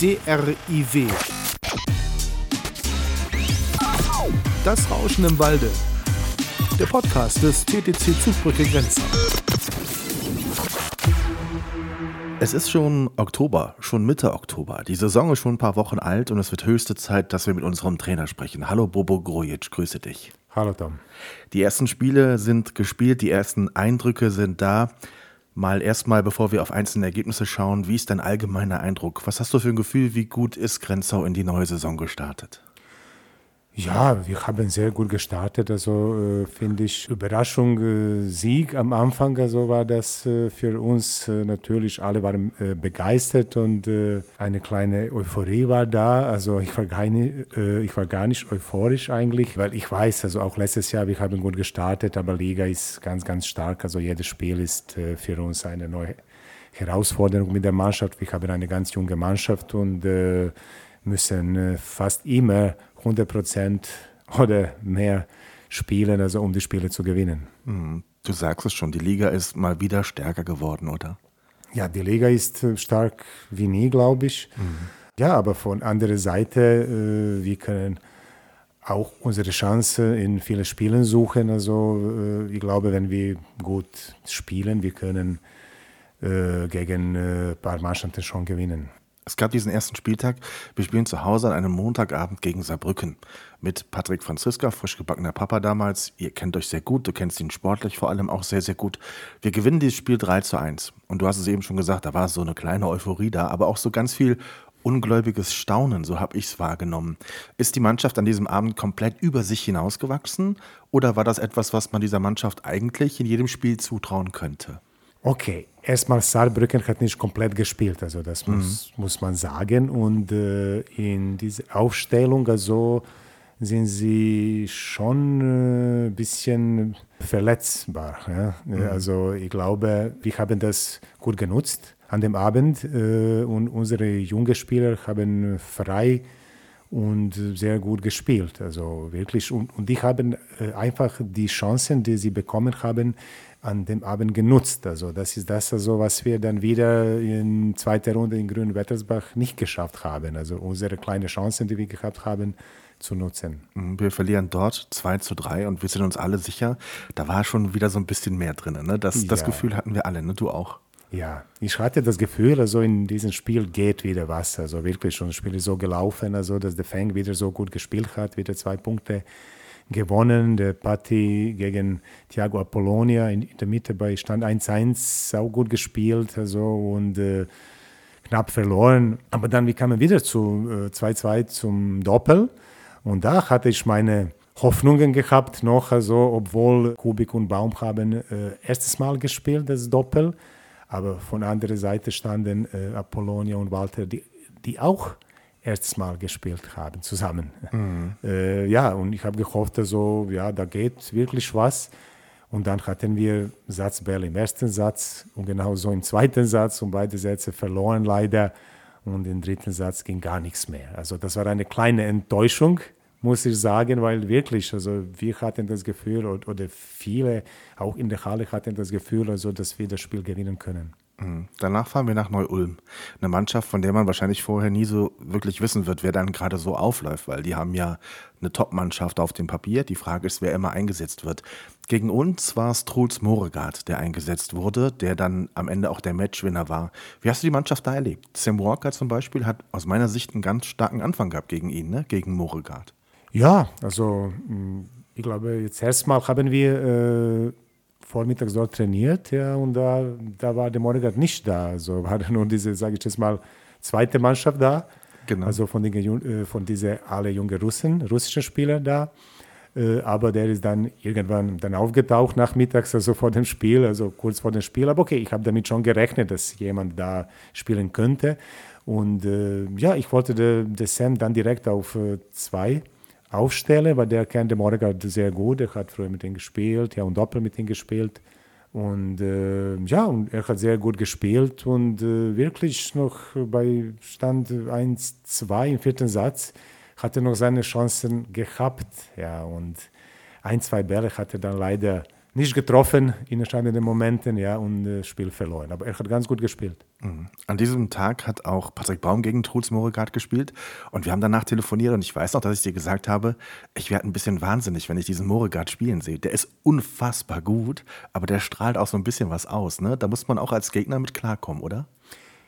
DRIW. Das Rauschen im Walde. Der Podcast des TTC Zugbrücke Grenzen. Es ist schon Oktober, schon Mitte Oktober. Die Saison ist schon ein paar Wochen alt und es wird höchste Zeit, dass wir mit unserem Trainer sprechen. Hallo Bobo Grojic, grüße dich. Hallo Tom. Die ersten Spiele sind gespielt, die ersten Eindrücke sind da. Mal erstmal, bevor wir auf einzelne Ergebnisse schauen, wie ist dein allgemeiner Eindruck? Was hast du für ein Gefühl, wie gut ist Grenzau in die neue Saison gestartet? Ja, wir haben sehr gut gestartet. Also äh, finde ich Überraschung, äh, Sieg am Anfang. Also war das äh, für uns äh, natürlich. Alle waren äh, begeistert und äh, eine kleine Euphorie war da. Also ich war, nicht, ich war gar nicht euphorisch eigentlich, weil ich weiß, also auch letztes Jahr, wir haben gut gestartet, aber Liga ist ganz, ganz stark. Also jedes Spiel ist für uns eine neue Herausforderung mit der Mannschaft. Wir haben eine ganz junge Mannschaft und müssen fast immer 100 Prozent oder mehr spielen, also um die Spiele zu gewinnen. Mhm. Du sagst es schon, die Liga ist mal wieder stärker geworden, oder? Ja, die Liga ist äh, stark wie nie, glaube ich. Mhm. Ja, aber von anderer Seite, äh, wir können auch unsere Chance in vielen Spielen suchen. Also äh, ich glaube, wenn wir gut spielen, wir können äh, gegen ein äh, paar Mannschaften schon gewinnen. Es gab diesen ersten Spieltag. Wir spielen zu Hause an einem Montagabend gegen Saarbrücken. Mit Patrick Franziska, frisch gebackener Papa damals. Ihr kennt euch sehr gut, du kennst ihn sportlich vor allem auch sehr, sehr gut. Wir gewinnen dieses Spiel 3 zu 1. Und du hast es eben schon gesagt, da war so eine kleine Euphorie da, aber auch so ganz viel ungläubiges Staunen, so habe ich es wahrgenommen. Ist die Mannschaft an diesem Abend komplett über sich hinausgewachsen oder war das etwas, was man dieser Mannschaft eigentlich in jedem Spiel zutrauen könnte? Okay, erstmal Saarbrücken hat nicht komplett gespielt, also das mhm. muss, muss man sagen. Und äh, in dieser Aufstellung, also sind sie schon ein äh, bisschen verletzbar. Ja? Mhm. Also ich glaube, wir haben das gut genutzt an dem Abend äh, und unsere jungen Spieler haben frei und sehr gut gespielt. Also wirklich. Und, und die haben äh, einfach die Chancen, die sie bekommen haben, an dem Abend genutzt. Also das ist das, also, was wir dann wieder in zweiter Runde in Grünwettersbach nicht geschafft haben. Also unsere kleinen Chancen, die wir gehabt haben, zu nutzen. Mhm, wir verlieren dort 2 zu 3 und wir sind uns alle sicher, da war schon wieder so ein bisschen mehr drin. Ne? Das, ja. das Gefühl hatten wir alle, ne? du auch. Ja, ich hatte das Gefühl, also in diesem Spiel geht wieder was. Also wirklich schon, das Spiel ist so gelaufen, also dass der Fang wieder so gut gespielt hat, wieder zwei Punkte gewonnen. Der Patti gegen Thiago Apollonia in, der Mitte bei Stand 1-1 auch gut gespielt also, und äh, knapp verloren. Aber dann wir kamen wieder zu 2-2 äh, zum Doppel und da hatte ich meine Hoffnungen gehabt noch, also obwohl Kubik und Baum haben äh, erstes Mal gespielt, das Doppel, aber von anderer Seite standen äh, Apollonia und Walter, die, die auch erstes Mal gespielt haben zusammen. Mhm. Äh, ja, und ich habe gehofft, also, ja, da geht wirklich was. Und dann hatten wir Satzbell im ersten Satz und genauso im zweiten Satz und beide Sätze verloren leider. Und im dritten Satz ging gar nichts mehr. Also das war eine kleine Enttäuschung, muss ich sagen, weil wirklich, also wir hatten das Gefühl, oder viele auch in der Halle hatten das Gefühl, also, dass wir das Spiel gewinnen können. Mhm. Danach fahren wir nach Neu-Ulm. Eine Mannschaft, von der man wahrscheinlich vorher nie so wirklich wissen wird, wer dann gerade so aufläuft, weil die haben ja eine Top-Mannschaft auf dem Papier. Die Frage ist, wer immer eingesetzt wird. Gegen uns war es Truls Moregard, der eingesetzt wurde, der dann am Ende auch der Matchwinner war. Wie hast du die Mannschaft da erlebt? Sam Walker zum Beispiel hat aus meiner Sicht einen ganz starken Anfang gehabt gegen ihn, ne? gegen Moregard. Ja, also mm, ich glaube, jetzt erstmal haben wir äh vormittags dort trainiert, ja, und da, da war der Morgat nicht da. Also war nur diese, sage ich jetzt mal, zweite Mannschaft da. Genau. Also von, den, äh, von diesen alle jungen Russen, russischen Spieler da. Äh, aber der ist dann irgendwann dann aufgetaucht nachmittags, also vor dem Spiel, also kurz vor dem Spiel. Aber okay, ich habe damit schon gerechnet, dass jemand da spielen könnte. Und äh, ja, ich wollte den Sam dann direkt auf zwei aufstelle, weil der kennt den Morgard sehr gut. Er hat früher mit ihm gespielt, ja, und Doppel mit ihm gespielt. Und äh, ja, und er hat sehr gut gespielt und äh, wirklich noch bei Stand 1-2 im vierten Satz hat er noch seine Chancen gehabt. Ja, und ein, zwei Bälle hat er dann leider nicht getroffen in entscheidenden Momenten, ja, und das Spiel verloren. Aber er hat ganz gut gespielt. Mhm. An diesem Tag hat auch Patrick Baum gegen Truls Moregard gespielt und wir haben danach telefoniert und ich weiß noch, dass ich dir gesagt habe, ich werde ein bisschen wahnsinnig, wenn ich diesen Moregard spielen sehe. Der ist unfassbar gut, aber der strahlt auch so ein bisschen was aus. Ne? Da muss man auch als Gegner mit klarkommen, oder?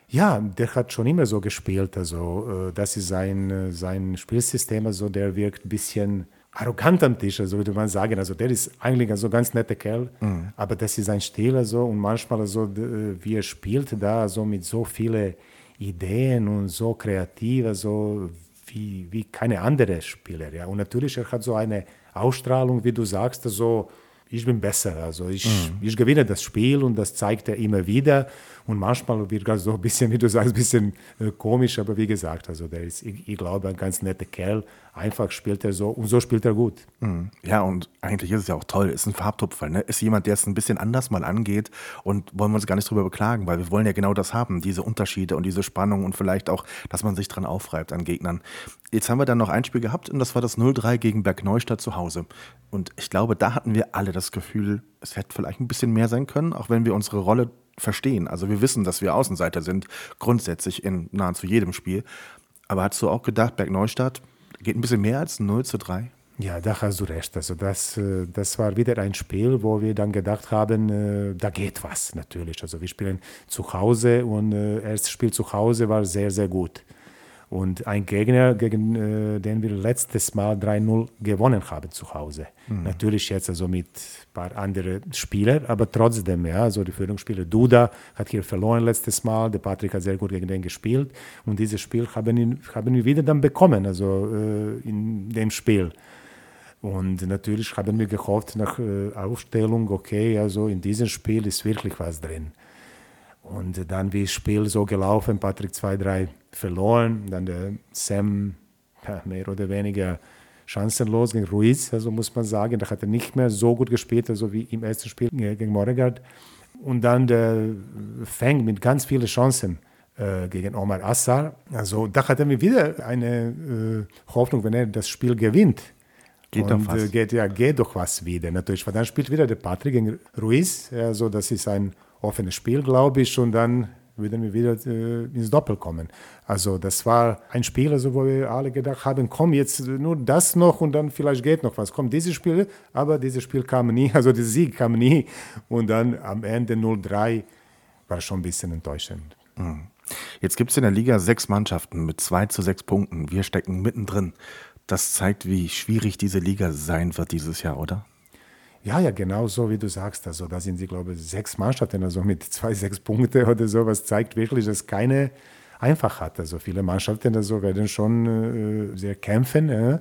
Ja, der hat schon immer so gespielt. Also, äh, das ist sein, äh, sein Spielsystem. Also, der wirkt ein bisschen arrogant am Tisch, also würde man sagen. Also der ist eigentlich ein so ganz netter Kerl, mhm. aber das ist sein Stil also und manchmal also wie er spielt da so mit so vielen Ideen und so kreativ, also wie, wie keine andere Spieler. Ja. Und natürlich er hat so eine Ausstrahlung, wie du sagst, also ich bin besser. Also ich, mhm. ich gewinne das Spiel und das zeigt er immer wieder. Und manchmal wird das so ein bisschen, wie du sagst, ein bisschen äh, komisch, aber wie gesagt, also der ist, ich, ich, glaube, ein ganz netter Kerl. Einfach spielt er so und so spielt er gut. Mhm. Ja, und eigentlich ist es ja auch toll. Ist ein Farbtupfer, ne? Ist jemand, der es ein bisschen anders mal angeht und wollen wir uns gar nicht drüber beklagen, weil wir wollen ja genau das haben, diese Unterschiede und diese Spannung und vielleicht auch, dass man sich dran aufreibt an Gegnern. Jetzt haben wir dann noch ein Spiel gehabt und das war das 0-3 gegen Bergneustadt zu Hause. Und ich glaube, da hatten wir alle das Gefühl, es hätte vielleicht ein bisschen mehr sein können, auch wenn wir unsere Rolle verstehen. Also wir wissen, dass wir Außenseiter sind, grundsätzlich in nahezu jedem Spiel. Aber hast du auch gedacht, Bergneustadt geht ein bisschen mehr als 0 zu 3? Ja, da hast du recht. Also das, äh, das war wieder ein Spiel, wo wir dann gedacht haben, äh, da geht was natürlich. Also wir spielen zu Hause und äh, erste Spiel zu Hause war sehr, sehr gut. Und ein Gegner, gegen äh, den wir letztes Mal 3-0 gewonnen haben zu Hause. Mhm. Natürlich jetzt also mit ein paar anderen Spielern, aber trotzdem, ja, also die Führungsspieler Duda hat hier verloren letztes Mal, der Patrick hat sehr gut gegen den gespielt und dieses Spiel haben, ihn, haben wir wieder dann bekommen, also äh, in dem Spiel. Und natürlich haben wir gehofft nach äh, Aufstellung, okay, also in diesem Spiel ist wirklich was drin. Und dann wie das Spiel so gelaufen, Patrick 2-3 verloren, dann der Sam mehr oder weniger chancenlos gegen Ruiz, also muss man sagen, da hat er nicht mehr so gut gespielt, also wie im ersten Spiel gegen Moregard. Und dann der Feng mit ganz vielen Chancen äh, gegen Omar Assar. Also da hat er mir wieder eine äh, Hoffnung, wenn er das Spiel gewinnt. Geht und, doch was. Äh, geht, ja, geht doch was wieder, natürlich. Weil dann spielt wieder der Patrick gegen Ruiz, also das ist ein offenes Spiel, glaube ich, und dann würden wir wieder äh, ins Doppel kommen. Also das war ein Spiel, also wo wir alle gedacht haben, komm jetzt nur das noch und dann vielleicht geht noch was. Komm, dieses Spiel, aber dieses Spiel kam nie, also der Sieg kam nie. Und dann am Ende 0-3 war schon ein bisschen enttäuschend. Mhm. Jetzt gibt es in der Liga sechs Mannschaften mit zwei zu sechs Punkten. Wir stecken mittendrin. Das zeigt, wie schwierig diese Liga sein wird dieses Jahr, oder? Ja, ja, genau so wie du sagst. Also da sind sie, glaube ich, sechs Mannschaften, also mit zwei, sechs Punkte oder so. Was zeigt wirklich, dass keine einfach hat. Also viele Mannschaften also werden schon äh, sehr kämpfen, äh,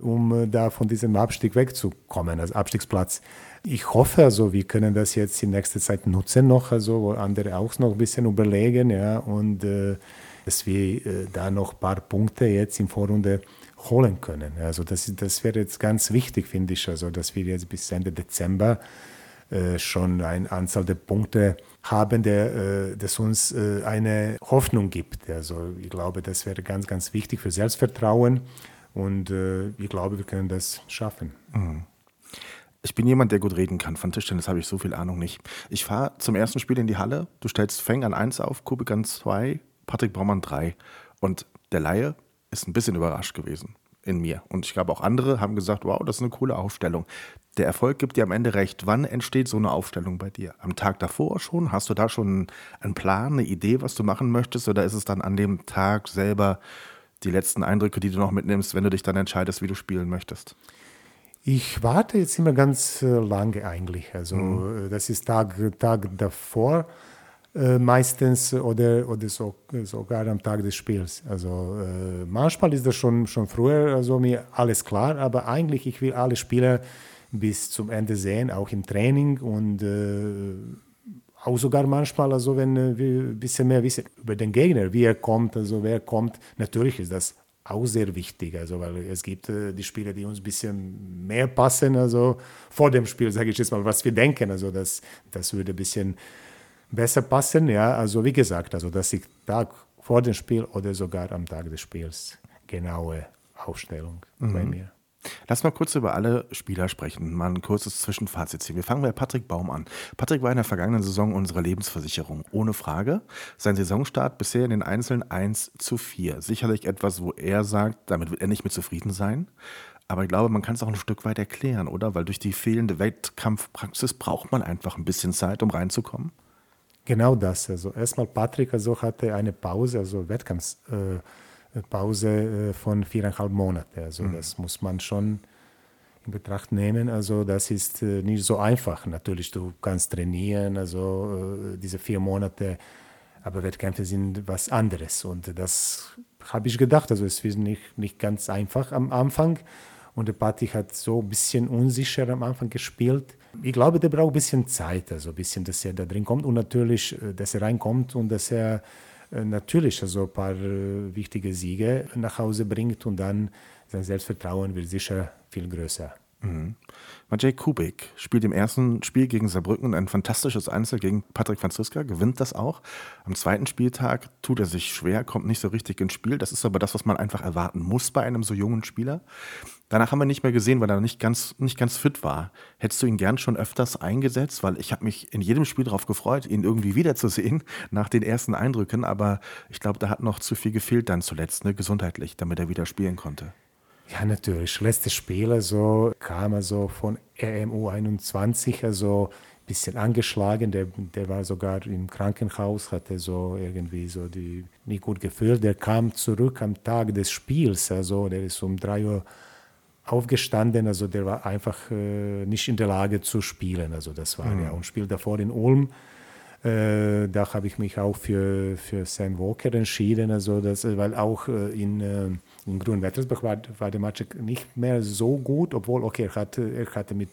um da von diesem Abstieg wegzukommen, als Abstiegsplatz. Ich hoffe also, wir können das jetzt in nächster Zeit nutzen noch, also wo andere auch noch ein bisschen überlegen, ja, und äh, dass wir äh, da noch ein paar Punkte jetzt in Vorrunde holen können. Also das, das wäre jetzt ganz wichtig, finde ich, also dass wir jetzt bis Ende Dezember äh, schon eine Anzahl der Punkte haben, der, äh, das uns äh, eine Hoffnung gibt. Also ich glaube, das wäre ganz, ganz wichtig für Selbstvertrauen und ich glaube, wir können das schaffen. Mhm. Ich bin jemand, der gut reden kann. Von Tischtennis habe ich so viel Ahnung nicht. Ich fahre zum ersten Spiel in die Halle. Du stellst Feng an 1 auf, Kubik an 2, Patrick Baumann 3. Und der Laie ist ein bisschen überrascht gewesen in mir. Und ich glaube, auch andere haben gesagt, wow, das ist eine coole Aufstellung. Der Erfolg gibt dir am Ende recht. Wann entsteht so eine Aufstellung bei dir? Am Tag davor schon? Hast du da schon einen Plan, eine Idee, was du machen möchtest? Oder ist es dann an dem Tag selber die letzten Eindrücke, die du noch mitnimmst, wenn du dich dann entscheidest, wie du spielen möchtest? Ich warte jetzt immer ganz äh, lange eigentlich. Also mhm. das ist Tag, Tag davor äh, meistens oder, oder so, sogar am Tag des Spiels. Also äh, manchmal ist das schon, schon früher also mir alles klar, aber eigentlich ich will alle Spieler bis zum Ende sehen, auch im Training und äh, auch sogar manchmal, also wenn äh, wir ein bisschen mehr wissen über den Gegner, wie er kommt, also wer kommt, natürlich ist das auch sehr wichtig, also weil es gibt äh, die Spieler, die uns ein bisschen mehr passen, also vor dem Spiel, sage ich jetzt mal, was wir denken, also das, das würde ein bisschen besser passen. Ja, also wie gesagt, also dass ich Tag vor dem Spiel oder sogar am Tag des Spiels genaue Aufstellung mhm. bei mir. Lass mal kurz über alle Spieler sprechen. Mal ein kurzes Zwischenfazit ziehen. Wir fangen bei Patrick Baum an. Patrick war in der vergangenen Saison unsere Lebensversicherung, ohne Frage. Sein Saisonstart bisher in den Einzelnen 1 zu 4. Sicherlich etwas, wo er sagt, damit wird er nicht mehr zufrieden sein. Aber ich glaube, man kann es auch ein Stück weit erklären, oder? Weil durch die fehlende Wettkampfpraxis braucht man einfach ein bisschen Zeit, um reinzukommen. Genau das. Also erstmal Patrick also hatte eine Pause, also Wettkampfpause. Äh, äh, von viereinhalb Monaten. Also mhm. das muss man schon in Betracht nehmen. Also das ist äh, nicht so einfach. Natürlich, du kannst trainieren, also äh, diese vier Monate, aber Wettkämpfe sind was anderes. Und das habe ich gedacht. Also es ist nicht, nicht ganz einfach am Anfang. Und der Patti hat so ein bisschen unsicher am Anfang gespielt. Ich glaube, der braucht ein bisschen Zeit, also ein bisschen, dass er da drin kommt und natürlich, dass er reinkommt und dass er äh, natürlich also ein paar äh, wichtige Siege nach Hause bringt und dann sein Selbstvertrauen wird sicher viel größer. Mhm. Maciej Kubik spielt im ersten Spiel gegen Saarbrücken ein fantastisches Einzel gegen Patrick Franziska, gewinnt das auch. Am zweiten Spieltag tut er sich schwer, kommt nicht so richtig ins Spiel. Das ist aber das, was man einfach erwarten muss bei einem so jungen Spieler. Danach haben wir nicht mehr gesehen, weil er nicht ganz, nicht ganz fit war. Hättest du ihn gern schon öfters eingesetzt? Weil ich habe mich in jedem Spiel darauf gefreut, ihn irgendwie wiederzusehen nach den ersten Eindrücken. Aber ich glaube, da hat noch zu viel gefehlt dann zuletzt, ne, gesundheitlich, damit er wieder spielen konnte. Ja, natürlich. Letztes Spiel also, kam also von RMU 21, also ein bisschen angeschlagen. Der, der war sogar im Krankenhaus, hatte so irgendwie so die nicht gut gefühlt. Der kam zurück am Tag des Spiels, also der ist um 3 Uhr aufgestanden, also der war einfach äh, nicht in der Lage zu spielen. Also das war mhm. ja ein Spiel davor in Ulm. Äh, da habe ich mich auch für, für Sam Walker entschieden, also das, weil auch äh, in äh, in Grünwettersbach war, war der Match nicht mehr so gut, obwohl, okay, er hatte, er hatte mit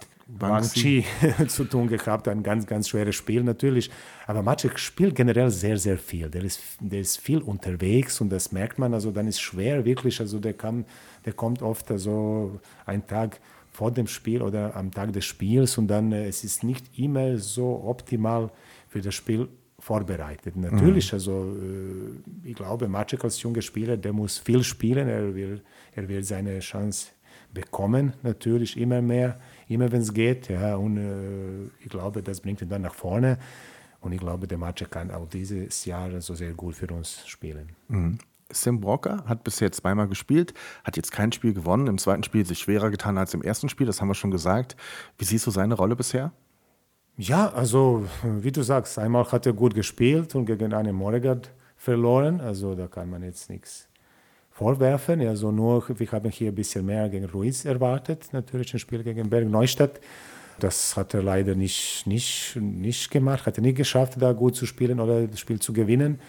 Chi zu tun gehabt, ein ganz, ganz schweres Spiel natürlich. Aber Maciek spielt generell sehr, sehr viel. Der ist, der ist viel unterwegs und das merkt man. Also dann ist schwer wirklich. Also der, kann, der kommt oft also einen Tag vor dem Spiel oder am Tag des Spiels und dann äh, es ist nicht immer so optimal für das Spiel vorbereitet. Natürlich, mhm. also äh, ich glaube, Maciek als junger Spieler, der muss viel spielen, er will, er will seine Chance bekommen, natürlich immer mehr, immer wenn es geht. Ja, und äh, ich glaube, das bringt ihn dann nach vorne. Und ich glaube, der Maciek kann auch dieses Jahr so sehr gut für uns spielen. Mhm. Sam Walker hat bisher zweimal gespielt, hat jetzt kein Spiel gewonnen. Im zweiten Spiel sich schwerer getan als im ersten Spiel, das haben wir schon gesagt. Wie siehst du seine Rolle bisher? Ja, also wie du sagst, einmal hat er gut gespielt und gegen einen Moregard verloren. Also da kann man jetzt nichts vorwerfen. Also nur, wir haben hier ein bisschen mehr gegen Ruiz erwartet, natürlich ein Spiel gegen Berg Neustadt. Das hat er leider nicht, nicht, nicht gemacht, hat er nicht geschafft, da gut zu spielen oder das Spiel zu gewinnen.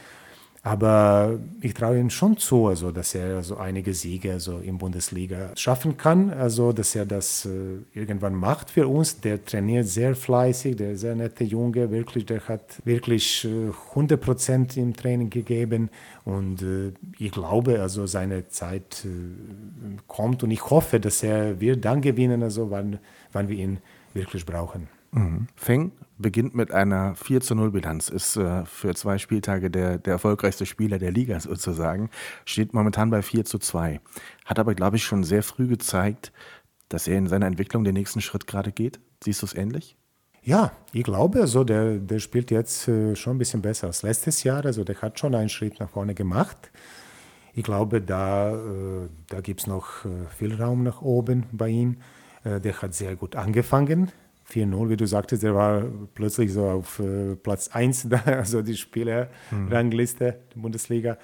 Aber ich traue ihm schon zu, also, dass er also einige Siege also in Bundesliga schaffen kann, also dass er das äh, irgendwann macht für uns. Der trainiert sehr fleißig, der sehr nette Junge, wirklich, der hat wirklich äh, 100 Prozent im Training gegeben und äh, ich glaube, also seine Zeit äh, kommt und ich hoffe, dass er wird dann gewinnen, also wann, wann wir ihn wirklich brauchen. Mhm. Feng beginnt mit einer 4 zu 0 Bilanz, ist äh, für zwei Spieltage der, der erfolgreichste Spieler der Liga sozusagen, steht momentan bei 4 zu 2. Hat aber, glaube ich, schon sehr früh gezeigt, dass er in seiner Entwicklung den nächsten Schritt gerade geht. Siehst du es ähnlich? Ja, ich glaube, also der, der spielt jetzt äh, schon ein bisschen besser als letztes Jahr. Also der hat schon einen Schritt nach vorne gemacht. Ich glaube, da, äh, da gibt es noch äh, viel Raum nach oben bei ihm. Der hat sehr gut angefangen 4-0, wie du sagtest, der war plötzlich so auf äh, Platz 1 da, also die Spielerrangliste mhm. der Bundesliga.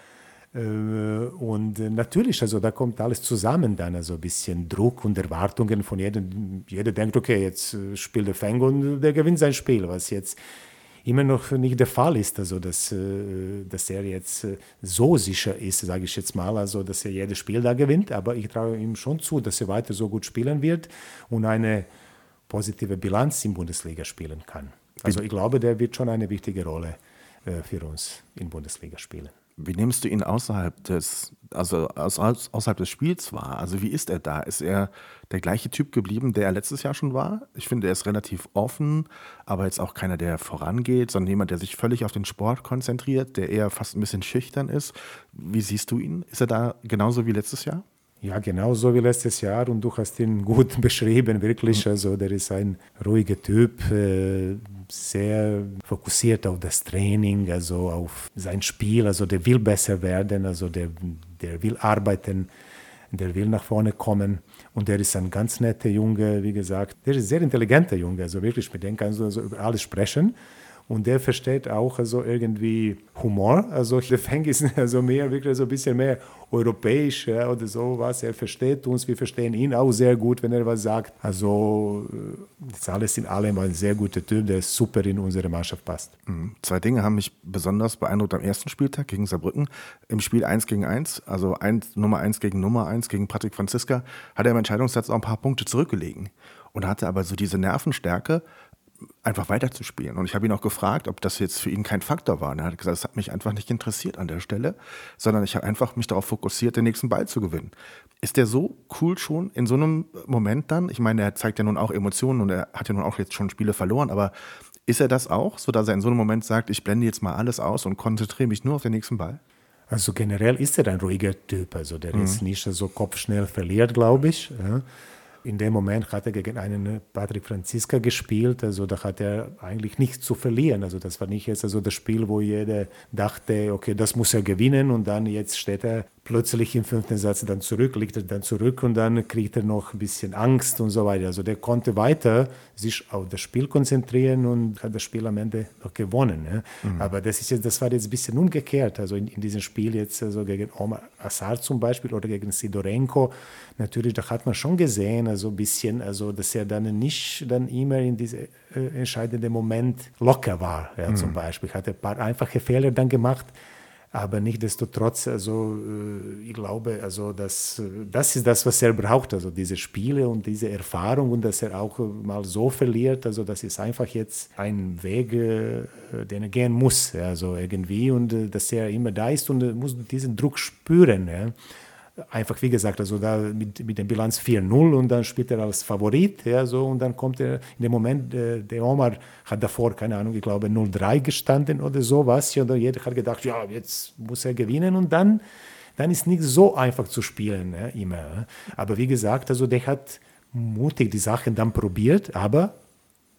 Äh, und äh, natürlich, also da kommt alles zusammen dann, also ein bisschen Druck und Erwartungen von jedem. Jeder denkt, okay, jetzt äh, spielt der Fang und der gewinnt sein Spiel, was jetzt immer noch nicht der Fall ist, also dass, äh, dass er jetzt so sicher ist, sage ich jetzt mal, also dass er jedes Spiel da gewinnt, aber ich traue ihm schon zu, dass er weiter so gut spielen wird und eine positive Bilanz in Bundesliga spielen kann. Also ich glaube, der wird schon eine wichtige Rolle äh, für uns in Bundesliga spielen. Wie nimmst du ihn außerhalb des, also außerhalb des Spiels wahr? Also wie ist er da? Ist er der gleiche Typ geblieben, der er letztes Jahr schon war? Ich finde, er ist relativ offen, aber jetzt auch keiner, der vorangeht, sondern jemand, der sich völlig auf den Sport konzentriert, der eher fast ein bisschen schüchtern ist. Wie siehst du ihn? Ist er da genauso wie letztes Jahr? Ja, genau so wie letztes Jahr und du hast ihn gut beschrieben, wirklich. Also der ist ein ruhiger Typ, äh, sehr fokussiert auf das Training, also auf sein Spiel. Also der will besser werden, also der, der will arbeiten, der will nach vorne kommen. Und der ist ein ganz netter Junge, wie gesagt. Der ist ein sehr intelligenter Junge, also wirklich, mit dem kannst du also über alles sprechen. Und der versteht auch also irgendwie Humor. Also der Feng ist also mehr, wirklich so ein bisschen mehr europäisch ja, oder sowas. Er versteht uns, wir verstehen ihn auch sehr gut, wenn er was sagt. Also ist alles in allem ein sehr guter Typ, der super in unsere Mannschaft passt. Mhm. Zwei Dinge haben mich besonders beeindruckt am ersten Spieltag gegen Saarbrücken. Im Spiel 1 gegen 1, also 1, Nummer 1 gegen Nummer 1 gegen Patrick Franziska, hat er im Entscheidungssatz auch ein paar Punkte zurückgelegen und hatte aber so diese Nervenstärke, einfach weiterzuspielen. Und ich habe ihn auch gefragt, ob das jetzt für ihn kein Faktor war. Und er hat gesagt, es hat mich einfach nicht interessiert an der Stelle, sondern ich habe einfach mich darauf fokussiert, den nächsten Ball zu gewinnen. Ist der so cool schon in so einem Moment dann? Ich meine, er zeigt ja nun auch Emotionen und er hat ja nun auch jetzt schon Spiele verloren, aber ist er das auch, so dass er in so einem Moment sagt, ich blende jetzt mal alles aus und konzentriere mich nur auf den nächsten Ball? Also generell ist er ein ruhiger Typ, also der mhm. ist nicht so kopfschnell verliert, glaube ich. Ja in dem Moment hat er gegen einen Patrick Franziska gespielt, also da hat er eigentlich nichts zu verlieren. Also das war nicht jetzt also das Spiel, wo jeder dachte, okay, das muss er gewinnen und dann jetzt steht er plötzlich im fünften Satz dann zurück, liegt er dann zurück und dann kriegt er noch ein bisschen Angst und so weiter. Also der konnte weiter sich auf das Spiel konzentrieren und hat das Spiel am Ende noch gewonnen. Ne? Mhm. Aber das, ist jetzt, das war jetzt ein bisschen umgekehrt. Also in, in diesem Spiel jetzt also gegen Omar Assar zum Beispiel oder gegen Sidorenko, natürlich, da hat man schon gesehen, also ein bisschen, also dass er dann nicht dann immer in diesem äh, entscheidenden Moment locker war. Ja, mhm. Zum Beispiel hat er ein paar einfache Fehler dann gemacht aber nichtdestotrotz, also äh, ich glaube, also das, das ist das, was er braucht, also diese Spiele und diese Erfahrung und dass er auch mal so verliert, also das ist einfach jetzt ein Weg, äh, den er gehen muss, also irgendwie und äh, dass er immer da ist und muss diesen Druck spüren. Ja einfach, wie gesagt, also da mit, mit der Bilanz 4-0 und dann spielt er als Favorit, ja, so, und dann kommt er in dem Moment, äh, der Omar hat davor, keine Ahnung, ich glaube 0-3 gestanden oder sowas, und jeder hat gedacht, ja, jetzt muss er gewinnen und dann, dann ist nicht so einfach zu spielen, ja, immer. Aber wie gesagt, also der hat mutig die Sachen dann probiert, aber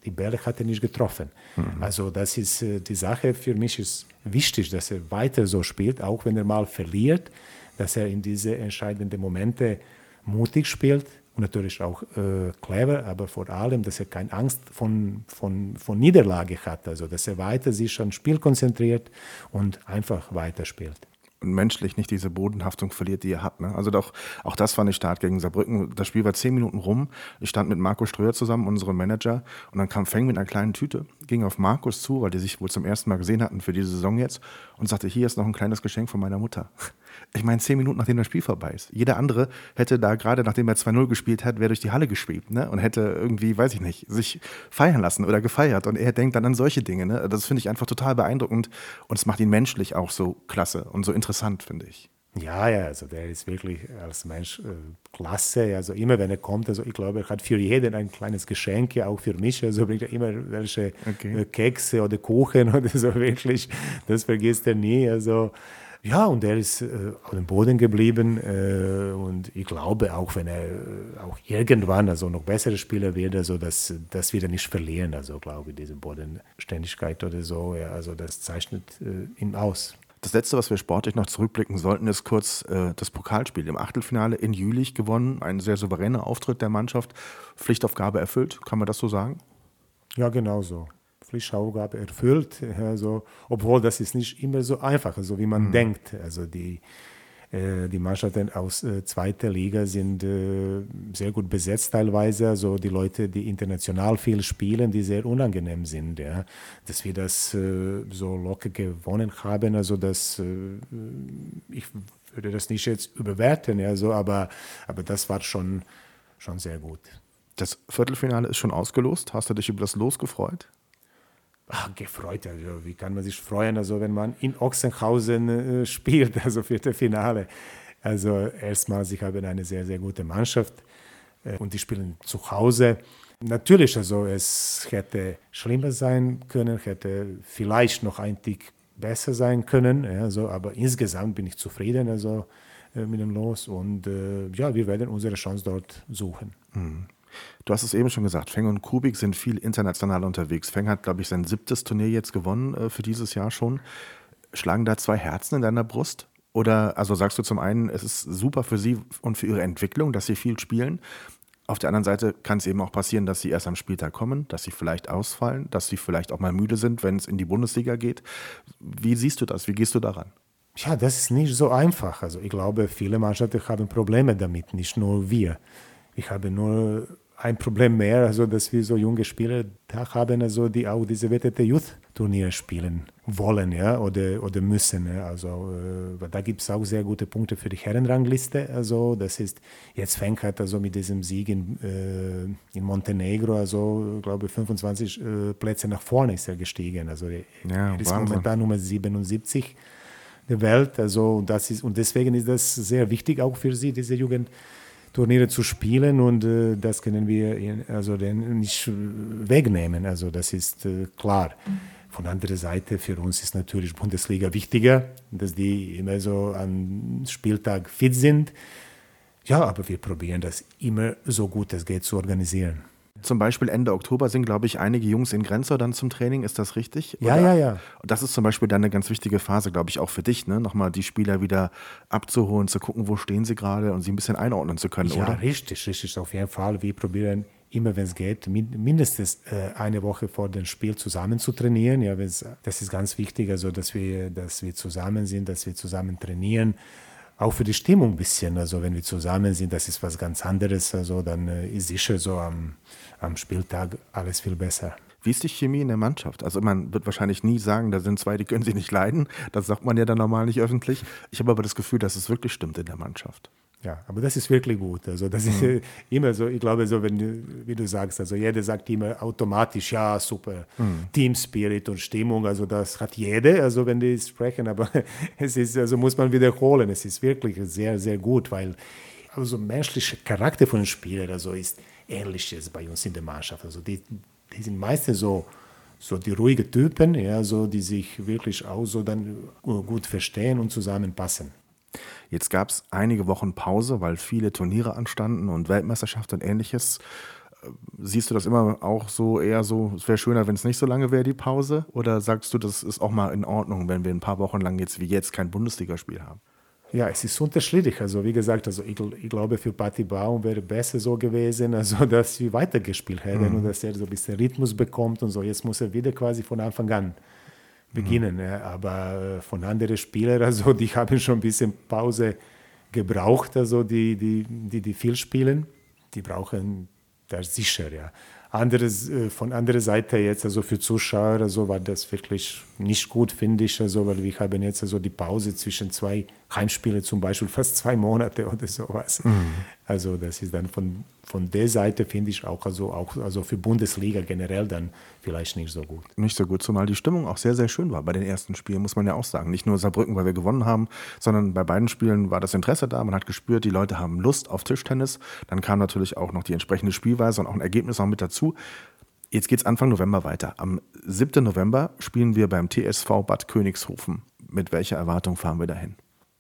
die Bälle hat er nicht getroffen. Mhm. Also das ist äh, die Sache, für mich ist wichtig, dass er weiter so spielt, auch wenn er mal verliert, dass er in diese entscheidenden Momente mutig spielt und natürlich auch äh, clever, aber vor allem, dass er keine Angst von, von, von Niederlage hat, also dass er weiter sich ans Spiel konzentriert und einfach weiterspielt und menschlich nicht diese Bodenhaftung verliert, die er hat. Ne? Also doch, auch das war eine Start gegen Saarbrücken. Das Spiel war zehn Minuten rum. Ich stand mit Markus Ströer zusammen, unserem Manager, und dann kam Feng mit einer kleinen Tüte, ging auf Markus zu, weil die sich wohl zum ersten Mal gesehen hatten für diese Saison jetzt, und sagte, hier ist noch ein kleines Geschenk von meiner Mutter. Ich meine, zehn Minuten nachdem das Spiel vorbei ist. Jeder andere hätte da gerade, nachdem er 2-0 gespielt hat, wäre durch die Halle gespielt ne? und hätte irgendwie, weiß ich nicht, sich feiern lassen oder gefeiert. Und er denkt dann an solche Dinge. Ne? Das finde ich einfach total beeindruckend und es macht ihn menschlich auch so klasse und so interessant, finde ich. Ja, ja, also der ist wirklich als Mensch äh, klasse. Also immer, wenn er kommt, also ich glaube, er hat für jeden ein kleines Geschenk, auch für mich. Also bringt er immer welche okay. äh, Kekse oder Kuchen oder so wirklich. Das vergisst er nie. Also ja, und er ist äh, auf dem Boden geblieben äh, und ich glaube, auch wenn er äh, auch irgendwann also noch bessere Spieler wird, also das, das wird er nicht verlieren, also glaube ich, diese Bodenständigkeit oder so, ja, also das zeichnet äh, ihn aus. Das letzte, was wir sportlich noch zurückblicken sollten, ist kurz äh, das Pokalspiel im Achtelfinale in Jülich gewonnen. Ein sehr souveräner Auftritt der Mannschaft. Pflichtaufgabe erfüllt, kann man das so sagen? Ja, genau so. Pflichtaufgabe erfüllt, also, obwohl das ist nicht immer so einfach, so wie man mhm. denkt. Also die, äh, die Mannschaften aus äh, zweiter Liga sind äh, sehr gut besetzt teilweise. Also die Leute, die international viel spielen, die sehr unangenehm sind. Ja. Dass wir das äh, so locker gewonnen haben, also das, äh, ich würde das nicht jetzt überwerten, also, aber, aber das war schon, schon sehr gut. Das Viertelfinale ist schon ausgelost. Hast du dich über das Los gefreut? Ach, gefreut, also wie kann man sich freuen, also wenn man in Ochsenhausen äh, spielt, also für das Finale. Also erstmals, ich habe eine sehr, sehr gute Mannschaft äh, und die spielen zu Hause. Natürlich, also es hätte schlimmer sein können, hätte vielleicht noch ein Tick besser sein können, also, aber insgesamt bin ich zufrieden. Also äh, mit dem Los. Und äh, ja, wir werden unsere Chance dort suchen. Mhm. Du hast es eben schon gesagt, Feng und Kubik sind viel international unterwegs. Feng hat, glaube ich, sein siebtes Turnier jetzt gewonnen äh, für dieses Jahr schon. Schlagen da zwei Herzen in deiner Brust? Oder also sagst du zum einen, es ist super für sie und für ihre Entwicklung, dass sie viel spielen. Auf der anderen Seite kann es eben auch passieren, dass sie erst am Spieltag kommen, dass sie vielleicht ausfallen, dass sie vielleicht auch mal müde sind, wenn es in die Bundesliga geht. Wie siehst du das? Wie gehst du daran? Ja, das ist nicht so einfach. Also ich glaube, viele Mannschaften haben Probleme damit, nicht nur wir. Ich habe nur ein Problem mehr, also dass wir so junge Spieler da haben, also die auch diese WTT Youth Turniere spielen wollen, ja, oder, oder müssen. Ja. Also äh, da gibt es auch sehr gute Punkte für die Herrenrangliste. Also das ist jetzt fängt halt also mit diesem Sieg in, äh, in Montenegro, also glaube 25 äh, Plätze nach vorne ist er gestiegen. Also er, ja, ist Wahnsinn. momentan Nummer 77 der Welt. Also das ist und deswegen ist das sehr wichtig auch für sie, diese Jugend. Turniere zu spielen und äh, das können wir also nicht wegnehmen. Also das ist äh, klar. Von der anderen Seite, für uns ist natürlich Bundesliga wichtiger, dass die immer so am Spieltag fit sind. Ja, aber wir probieren das immer so gut es geht zu organisieren. Zum Beispiel Ende Oktober sind, glaube ich, einige Jungs in Grenzau dann zum Training. Ist das richtig? Ja, Oder? ja, ja. Das ist zum Beispiel dann eine ganz wichtige Phase, glaube ich, auch für dich, ne? nochmal die Spieler wieder abzuholen, zu gucken, wo stehen sie gerade und sie ein bisschen einordnen zu können, ja, oder? Ja, richtig, richtig, auf jeden Fall. Wir probieren immer, wenn es geht, mindestens äh, eine Woche vor dem Spiel zusammen zu trainieren. Ja, das ist ganz wichtig, also dass wir, dass wir zusammen sind, dass wir zusammen trainieren auch für die Stimmung ein bisschen. Also wenn wir zusammen sind, das ist was ganz anderes. Also dann äh, ist sicher so am, am Spieltag alles viel besser. Wie ist die Chemie in der Mannschaft? Also man wird wahrscheinlich nie sagen, da sind zwei, die können sie nicht leiden. Das sagt man ja dann normal nicht öffentlich. Ich habe aber das Gefühl, dass es wirklich stimmt in der Mannschaft. Ja, aber das ist wirklich gut. Also das ist mhm. immer so, ich glaube so, wenn wie du sagst, also jeder sagt immer automatisch, ja, super, mhm. Team Spirit und Stimmung, also das hat jeder, also wenn die sprechen, aber es ist, also muss man wiederholen, es ist wirklich sehr, sehr gut, weil also menschlicher Charakter von Spielern also ist ähnliches bei uns in der Mannschaft. Also die, die sind meistens so, so die ruhigen Typen, ja, so, die sich wirklich auch so dann gut verstehen und zusammenpassen. Jetzt gab es einige Wochen Pause, weil viele Turniere anstanden und Weltmeisterschaft und ähnliches. Äh, siehst du das immer auch so eher so, es wäre schöner, wenn es nicht so lange wäre, die Pause? Oder sagst du, das ist auch mal in Ordnung, wenn wir ein paar Wochen lang jetzt wie jetzt kein Bundesligaspiel haben? Ja, es ist unterschiedlich. Also wie gesagt, also ich, ich glaube für Patti Baum wäre besser so gewesen, also dass wir weitergespielt hätten mhm. und dass er so ein bisschen Rhythmus bekommt und so. Jetzt muss er wieder quasi von Anfang an beginnen. Mhm. Aber äh, von anderen Spielern, also die haben schon ein bisschen Pause gebraucht, also die, die, die, die viel spielen, die brauchen das sicher, ja. Anderes, äh, von anderer Seite jetzt, also für Zuschauer, also war das wirklich nicht gut, finde ich, also, weil wir haben jetzt also die Pause zwischen zwei Heimspielen zum Beispiel fast zwei Monate oder sowas. Mhm. Also das ist dann von, von der Seite, finde ich, auch, also, auch also für Bundesliga generell dann vielleicht nicht so gut. Nicht so gut, zumal die Stimmung auch sehr, sehr schön war bei den ersten Spielen, muss man ja auch sagen. Nicht nur Saarbrücken, weil wir gewonnen haben, sondern bei beiden Spielen war das Interesse da. Man hat gespürt, die Leute haben Lust auf Tischtennis. Dann kam natürlich auch noch die entsprechende Spielweise und auch ein Ergebnis noch mit dazu. Jetzt geht es Anfang November weiter. Am 7. November spielen wir beim TSV Bad Königshofen. Mit welcher Erwartung fahren wir dahin?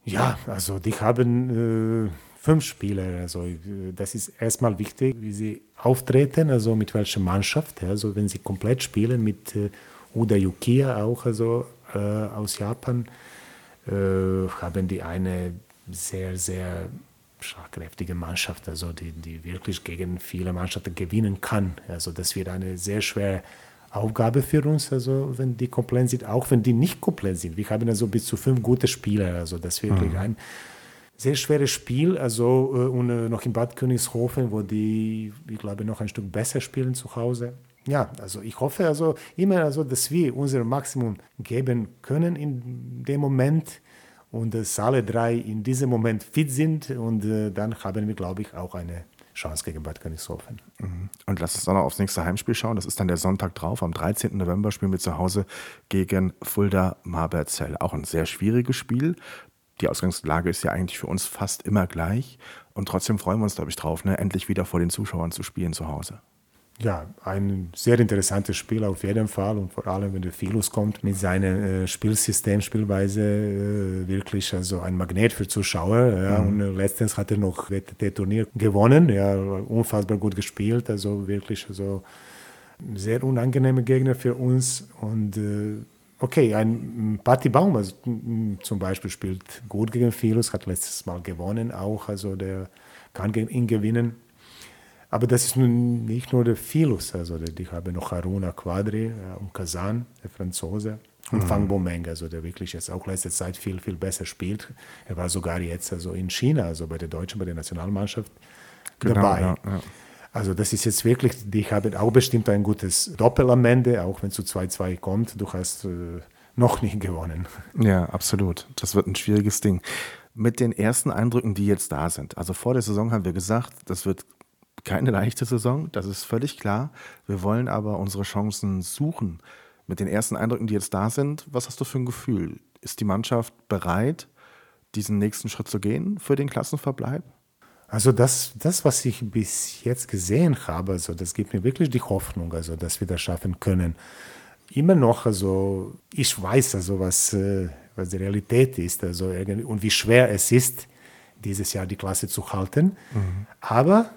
Ja, also die haben äh, fünf Spieler. Also das ist erstmal wichtig, wie sie auftreten, also mit welcher Mannschaft. Also wenn sie komplett spielen mit äh, Uda Yukiya auch, also äh, aus Japan, äh, haben die eine sehr, sehr schlagkräftige Mannschaft, also die, die wirklich gegen viele Mannschaften gewinnen kann. Also das wird eine sehr schwere Aufgabe für uns, also wenn die komplett sind, auch wenn die nicht komplett sind. Wir haben also bis zu fünf gute Spieler, also das wirklich mhm. ein sehr schweres Spiel, also äh, und äh, noch in Bad Königshofen, wo die, ich glaube, noch ein Stück besser spielen zu Hause. Ja, also ich hoffe also immer, also, dass wir unser Maximum geben können in dem Moment und dass alle drei in diesem Moment fit sind und äh, dann haben wir, glaube ich, auch eine Chance gegen Bad Königshofen. Mhm. Und lass uns dann noch aufs nächste Heimspiel schauen. Das ist dann der Sonntag drauf. Am 13. November spielen wir zu Hause gegen Fulda Marberzell. Auch ein sehr schwieriges Spiel. Die Ausgangslage ist ja eigentlich für uns fast immer gleich. Und trotzdem freuen wir uns, glaube ich, drauf, ne? endlich wieder vor den Zuschauern zu spielen zu Hause. Ja, ein sehr interessantes Spiel auf jeden Fall und vor allem, wenn der Philus kommt mit seinem äh, Spielsystem, Spielweise, äh, wirklich also ein Magnet für Zuschauer. Ja, mhm. Und äh, letztens hat er noch das Turnier gewonnen, ja, unfassbar gut gespielt, also wirklich also sehr unangenehme Gegner für uns und äh, okay, ein Patti Baum also, zum Beispiel spielt gut gegen Philus, hat letztes Mal gewonnen auch, also der kann gegen ihn gewinnen. Aber das ist nun nicht nur der Philus, also ich habe noch Haruna Quadri und Kazan, der Franzose, und mhm. Fang Bomeng, also der wirklich jetzt auch letzte Zeit viel, viel besser spielt. Er war sogar jetzt also in China, also bei der Deutschen, bei der Nationalmannschaft genau, dabei. Ja, ja. Also das ist jetzt wirklich, die haben auch bestimmt ein gutes Doppel am Ende, auch wenn es zu 2-2 kommt. Du hast äh, noch nicht gewonnen. Ja, absolut. Das wird ein schwieriges Ding. Mit den ersten Eindrücken, die jetzt da sind. Also vor der Saison haben wir gesagt, das wird keine leichte Saison, das ist völlig klar. Wir wollen aber unsere Chancen suchen. Mit den ersten Eindrücken, die jetzt da sind, was hast du für ein Gefühl? Ist die Mannschaft bereit, diesen nächsten Schritt zu gehen für den Klassenverbleib? Also das, das, was ich bis jetzt gesehen habe, also das gibt mir wirklich die Hoffnung, also dass wir das schaffen können. Immer noch, also ich weiß also, was, äh, was die Realität ist, also und wie schwer es ist, dieses Jahr die Klasse zu halten. Mhm. Aber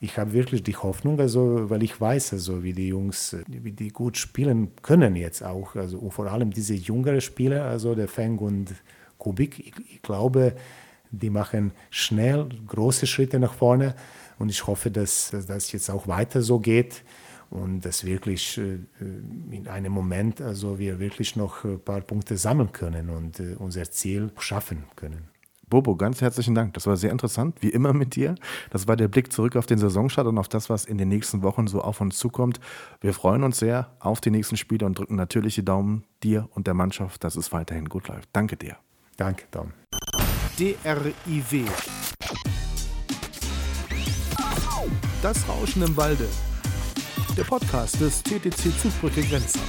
ich habe wirklich die Hoffnung, also, weil ich weiß, also, wie die Jungs, wie die gut spielen können jetzt auch. Also, und vor allem diese jüngeren Spieler, also der Feng und Kubik, ich, ich, glaube, die machen schnell große Schritte nach vorne. Und ich hoffe, dass, das jetzt auch weiter so geht und dass wirklich äh, in einem Moment also wir wirklich noch ein paar Punkte sammeln können und äh, unser Ziel schaffen können. Bobo, ganz herzlichen Dank. Das war sehr interessant, wie immer mit dir. Das war der Blick zurück auf den Saisonstart und auf das, was in den nächsten Wochen so auf uns zukommt. Wir freuen uns sehr auf die nächsten Spiele und drücken natürlich die Daumen dir und der Mannschaft, dass es weiterhin gut läuft. Danke dir. Danke, Tom. DRIW. Das Rauschen im Walde. Der Podcast des TTC Zugbrücke Grenzen.